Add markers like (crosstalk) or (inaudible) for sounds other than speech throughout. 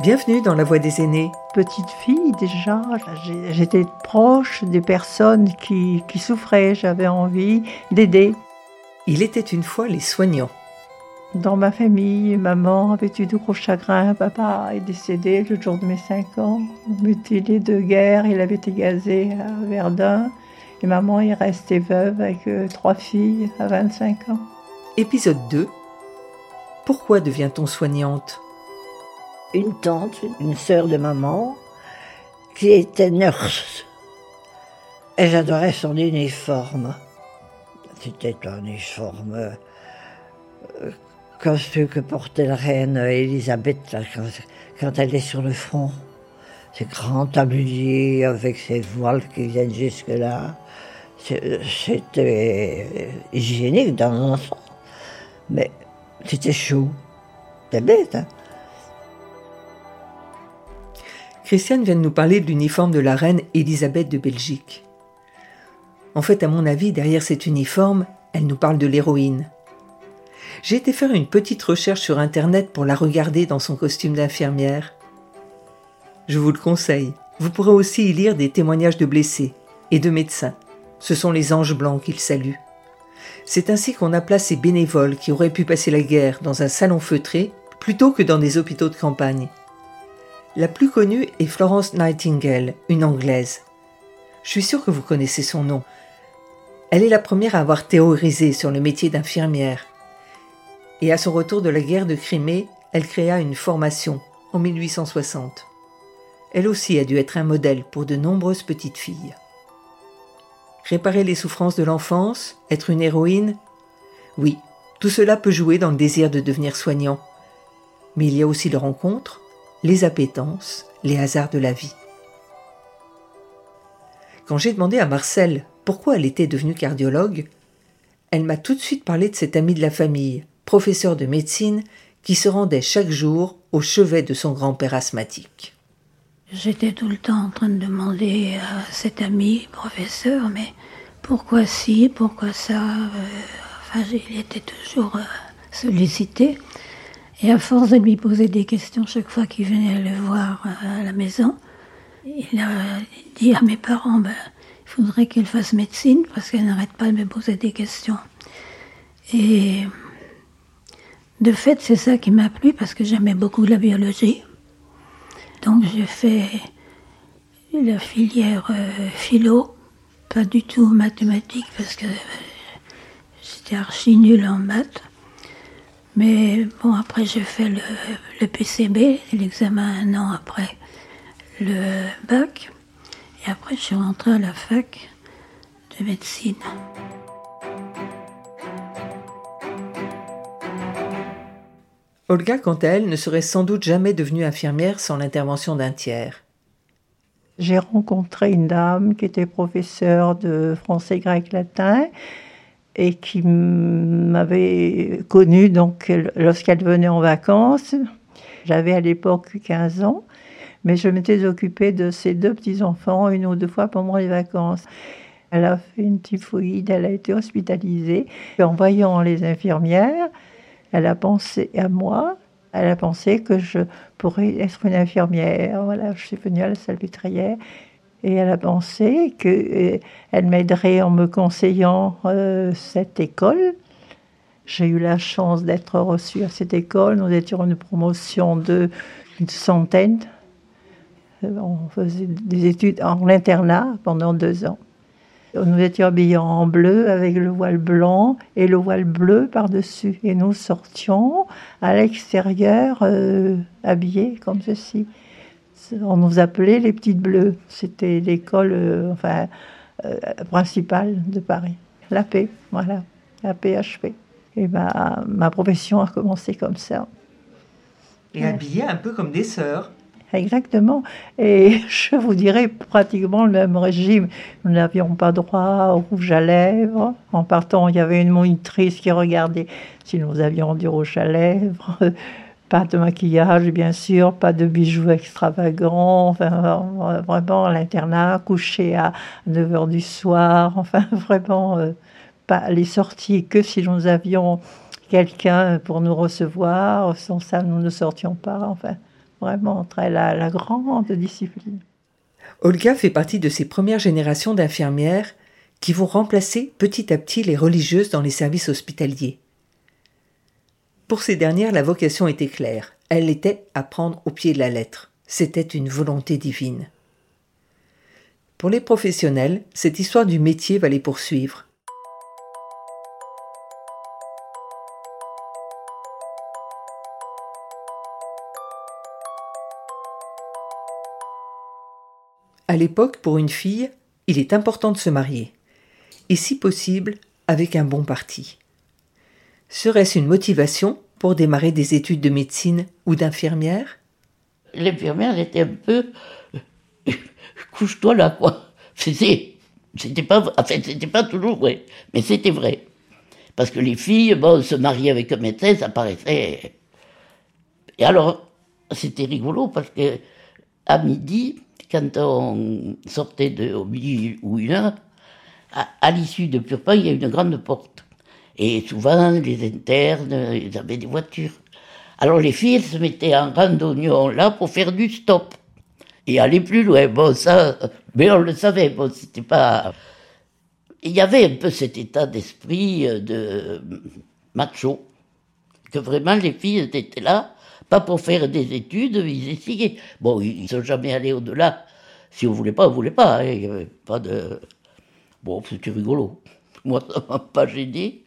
Bienvenue dans la voie des aînés. Petite fille déjà, j'étais proche des personnes qui, qui souffraient, j'avais envie d'aider. Il était une fois les soignants. Dans ma famille, maman avait eu de gros chagrins, papa est décédé le jour de mes 5 ans, mutilé de guerre, il avait été gazé à Verdun, et maman est restée veuve avec euh, trois filles à 25 ans. Épisode 2 Pourquoi devient-on soignante? Une tante, une sœur de maman, qui était nurse. Et j'adorais son uniforme. C'était un uniforme euh, comme celui que portait la reine Elisabeth quand, elle est sur le front. Ces grands tabliers avec ses voiles qui viennent jusque-là. C'était hygiénique dans l'ensemble. Mais c'était chou. C'était bête, hein. Christiane vient de nous parler de l'uniforme de la reine Élisabeth de Belgique. En fait, à mon avis, derrière cet uniforme, elle nous parle de l'héroïne. J'ai été faire une petite recherche sur Internet pour la regarder dans son costume d'infirmière. Je vous le conseille. Vous pourrez aussi y lire des témoignages de blessés et de médecins. Ce sont les anges blancs qu'il salue. C'est ainsi qu'on appela ces bénévoles qui auraient pu passer la guerre dans un salon feutré plutôt que dans des hôpitaux de campagne. La plus connue est Florence Nightingale, une Anglaise. Je suis sûre que vous connaissez son nom. Elle est la première à avoir théorisé sur le métier d'infirmière. Et à son retour de la guerre de Crimée, elle créa une formation en 1860. Elle aussi a dû être un modèle pour de nombreuses petites filles. Réparer les souffrances de l'enfance, être une héroïne Oui, tout cela peut jouer dans le désir de devenir soignant. Mais il y a aussi le rencontre, les appétences, les hasards de la vie. Quand j'ai demandé à Marcel pourquoi elle était devenue cardiologue, elle m'a tout de suite parlé de cet ami de la famille, professeur de médecine, qui se rendait chaque jour au chevet de son grand-père asthmatique. J'étais tout le temps en train de demander à cet ami, professeur, mais pourquoi ci, pourquoi ça euh, Enfin, il était toujours euh, sollicité. Et à force de lui poser des questions chaque fois qu'il venait le voir à la maison, il a dit à mes parents, ben, il faudrait qu'elle fasse médecine parce qu'elle n'arrête pas de me poser des questions. Et de fait, c'est ça qui m'a plu parce que j'aimais beaucoup la biologie. Donc j'ai fait la filière euh, philo, pas du tout mathématiques parce que j'étais archi nulle en maths. Mais bon, après j'ai fait le, PCB, l'examen un an après le bac. Et après je suis rentrée à la fac de médecine. Olga, quant à elle, ne serait sans doute jamais devenue infirmière sans l'intervention d'un tiers. J'ai rencontré une dame qui était professeure de français, grec, latin et qui m'avait connue donc lorsqu'elle venait en vacances. J'avais à l'époque 15 ans, mais je m'étais occupée de ses deux petits-enfants une ou deux fois pendant les vacances. Elle a fait une typhoïde, elle a été hospitalisée. Et en voyant les infirmières, elle a pensé à moi. Elle a pensé que je pourrais être une infirmière. Voilà, je suis venue à la salpêtrière et elle a pensé qu'elle euh, m'aiderait en me conseillant euh, cette école. J'ai eu la chance d'être reçue à cette école. Nous étions une promotion de une centaine. Euh, on faisait des études en internat pendant deux ans. Nous étions habillés en bleu avec le voile blanc et le voile bleu par-dessus. Et nous sortions à l'extérieur habillés comme ceci on nous appelait les petites bleues. C'était l'école euh, enfin, euh, principale de Paris. La paix, voilà, la PHP. Et ma, ma profession a commencé comme ça. Et habillée un peu comme des sœurs. Exactement. Et (laughs) je vous dirais pratiquement le même régime. Nous n'avions pas droit au rouge à lèvres. En partant, il y avait une monitrice qui regardait si nous avions du rouge à lèvres. Pas de maquillage, bien sûr, pas de bijoux extravagants. Enfin, vraiment, l'internat, couché à 9 h du soir. (laughs) Enfin, vraiment, euh, pas les sorties que si nous avions quelqu'un pour nous recevoir. Sans ça, nous ne sortions pas. Enfin, vraiment très la grande discipline. Olga fait partie de ces premières générations d'infirmières qui vont remplacer petit à petit les religieuses dans les services hospitaliers. Pour ces dernières, la vocation était claire. Elle était à prendre au pied de la lettre. C'était une volonté divine. Pour les professionnels, cette histoire du métier va les poursuivre. À l'époque, pour une fille, il est important de se marier, et si possible, avec un bon parti. Serait-ce une motivation pour démarrer des études de médecine ou d'infirmière? L'infirmière était un peu couche-toi là quoi. C'était, c'était pas, pas toujours vrai, mais c'était vrai. Parce que les filles, bon, se marier avec un médecin, ça paraissait. Et alors, c'était rigolo parce que à midi, quand on sortait de, au midi ou une heure, à, l'issue de Purpan, il y a une grande porte. Et souvent, les internes, ils avaient des voitures. Alors les filles, se mettaient en randonnion là pour faire du stop. Et aller plus loin. Bon, ça, mais on le savait, bon, c'était pas... Il y avait un peu cet état d'esprit euh, de macho, que vraiment les filles étaient là pas pour faire des études, ils essayaient. Bon, ils ne sont jamais allés au-delà. Si on voulait pas, on voulait pas. Hein. Pas de. Bon, c'était rigolo. Moi, ça m'a pas gêné.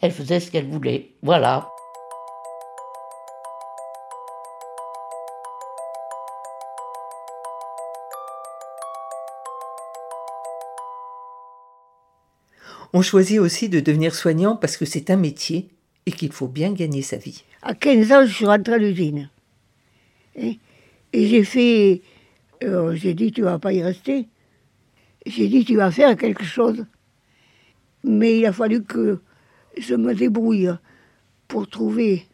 Elle faisait ce qu'elle voulait. Voilà. On choisit aussi de devenir soignant parce que c'est un métier et qu'il faut bien gagner sa vie. À 15 ans, je suis rentrée à l'usine. Et, j'ai fait. Euh, j'ai dit, tu vas pas y rester. J'ai dit, tu vas faire quelque chose. Mais il a fallu que je me débrouille pour trouver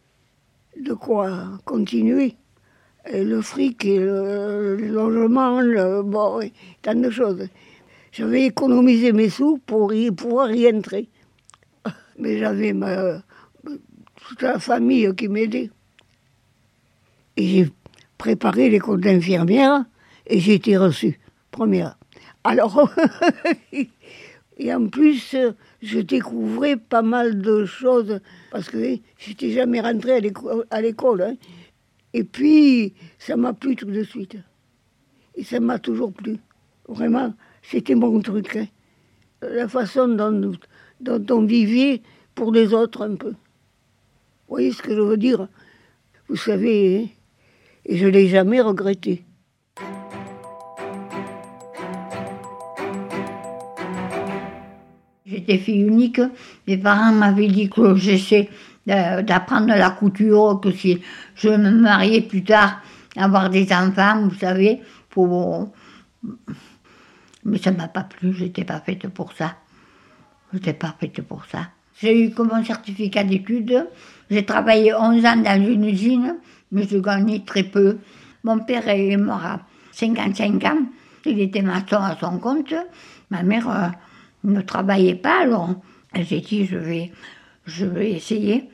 de quoi continuer. le fric, et le, logement, bon, tant de choses. J'avais économisé mes sous pour pouvoir y entrer. Mais j'avais toute la famille qui m'aidait. Et j'ai préparé l'école d'infirmière et j'ai été reçue, première. Alors, (laughs) et en plus, je découvrais pas mal de choses parce que j'étais jamais rentrée à l'école. Hein. Et puis, ça m'a plu tout de suite. Et ça m'a toujours plu. Vraiment, c'était mon truc. Hein. La façon dont, on vivait pour les autres un peu. Vous voyez ce que je veux dire? Vous savez, hein, et je ne l'ai jamais regretté. J'étais fille unique. Mes parents m'avaient dit que j'essaie d'apprendre la couture, que si je me mariais plus tard, avoir des enfants, vous savez, pour... Mais ça m'a pas plu, je n'étais pas faite pour ça. Je n'étais pas faite pour ça. J'ai eu comme un certificat d'études. J'ai travaillé 11 ans dans une usine, mais je gagnais très peu. Mon père est mort à 55 ans. Il était maçon à son compte. Ma mère euh, ne travaillait pas, alors j'ai dit je vais, je vais essayer.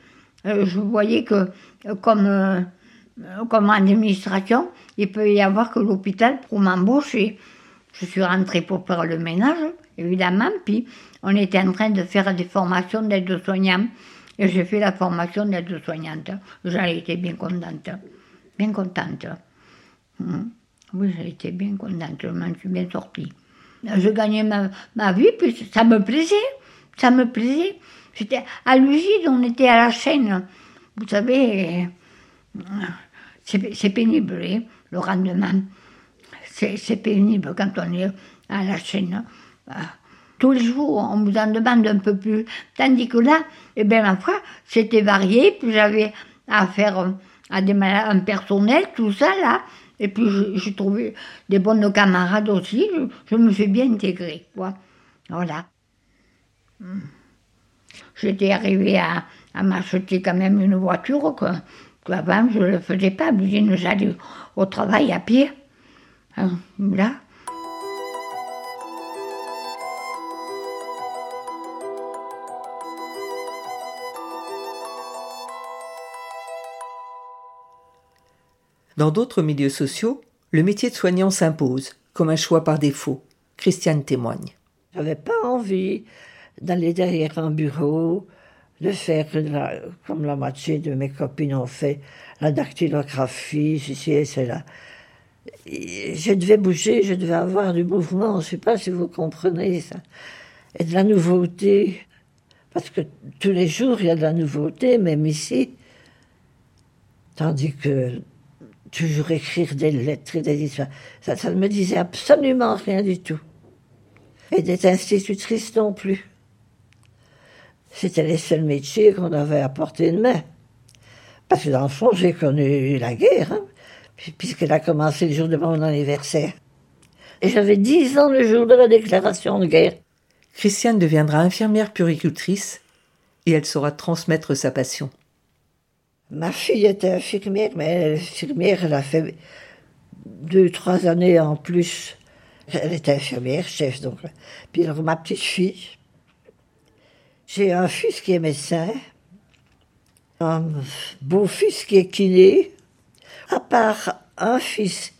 Euh, je voyais que comme, euh, comme administration, il peut y avoir que l'hôpital pour m'embaucher. Je suis rentrée pour faire le ménage, évidemment, puis on était en train de faire des formations d'aide-soignants. Et j'ai fait la formation d'aide-soignante. J'en étais bien contente. Bien contente. Hmm. Oui, j'ai été bien contente. Je m'en suis bien sortie. Je gagnais ma, ma, vie, puis ça me plaisait. Ça me plaisait. J'étais à l'usine, on était à la chaîne. Vous savez, c'est pénible, le rendement. C'est pénible quand on est à la chaîne. Tous les jours, on vous en demande un peu plus. Tandis que là, eh bien, ma foi, c'était varié, puis j'avais affaire à des un personnel, tout ça, là. Et puis, j'ai trouvé des bonnes camarades aussi. Je, me suis bien intégrée, quoi. Voilà. Hmm. J'étais arrivée à, m'acheter quand même une voiture, que, avant, je ne le faisais pas. J'allais au travail à pied. Hein, là, Dans d'autres milieux sociaux, le métier de soignant s'impose, comme un choix par défaut. Christiane témoigne. J'avais pas envie d'aller derrière un bureau, de faire comme la moitié de mes copines ont fait, la dactylographie, ceci et cela. Je devais bouger, je devais avoir du mouvement, je ne sais pas si vous comprenez ça. Et de la nouveauté, parce que tous les jours il y a de la nouveauté, même ici. Tandis que toujours écrire des lettres et des histoires, ça, ne me disait absolument rien du tout. Et d'être institutrice non plus. C'était les seuls métiers qu'on avait à portée de main. Parce que dans le fond, j'ai connu la guerre, hein, puisqu'elle a commencé le jour de mon anniversaire. Et j'avais dix ans le jour de la déclaration de guerre. Christiane deviendra infirmière puricultrice et elle saura transmettre sa passion. Ma fille était infirmière, mais infirmière, elle a fait deux, trois années en plus. Elle était infirmière, chef, donc. Puis ma petite fille, j'ai un fils qui est médecin, un beau-fils qui est kiné, à part un fils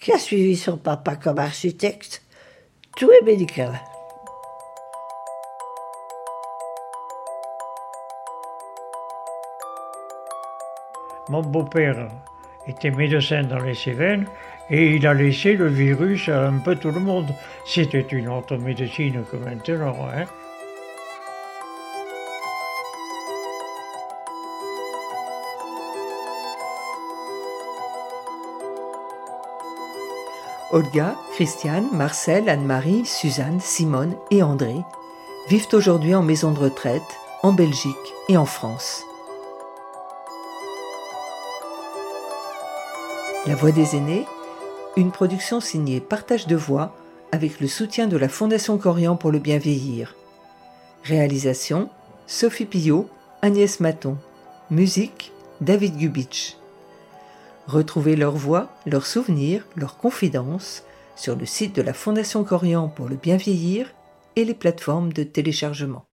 qui a suivi son papa comme architecte, tout est médical. Mon beau-père était médecin dans les Cévennes et il a laissé le virus à un peu tout le monde. C'était une autre médecine que maintenant. Hein. Olga, Christiane, Marcel, Anne-Marie, Suzanne, Simone et André vivent aujourd'hui en maison de retraite, en Belgique et en France. La Voix des aînés, une production signée Partage de voix avec le soutien de la Fondation Corian pour le bien vieillir. Réalisation Sophie Pillot, Agnès Maton. Musique David Gubitsch. Retrouvez leurs voix, leurs souvenirs, leurs confidences sur le site de la Fondation Corian pour le bien vieillir et les plateformes de téléchargement.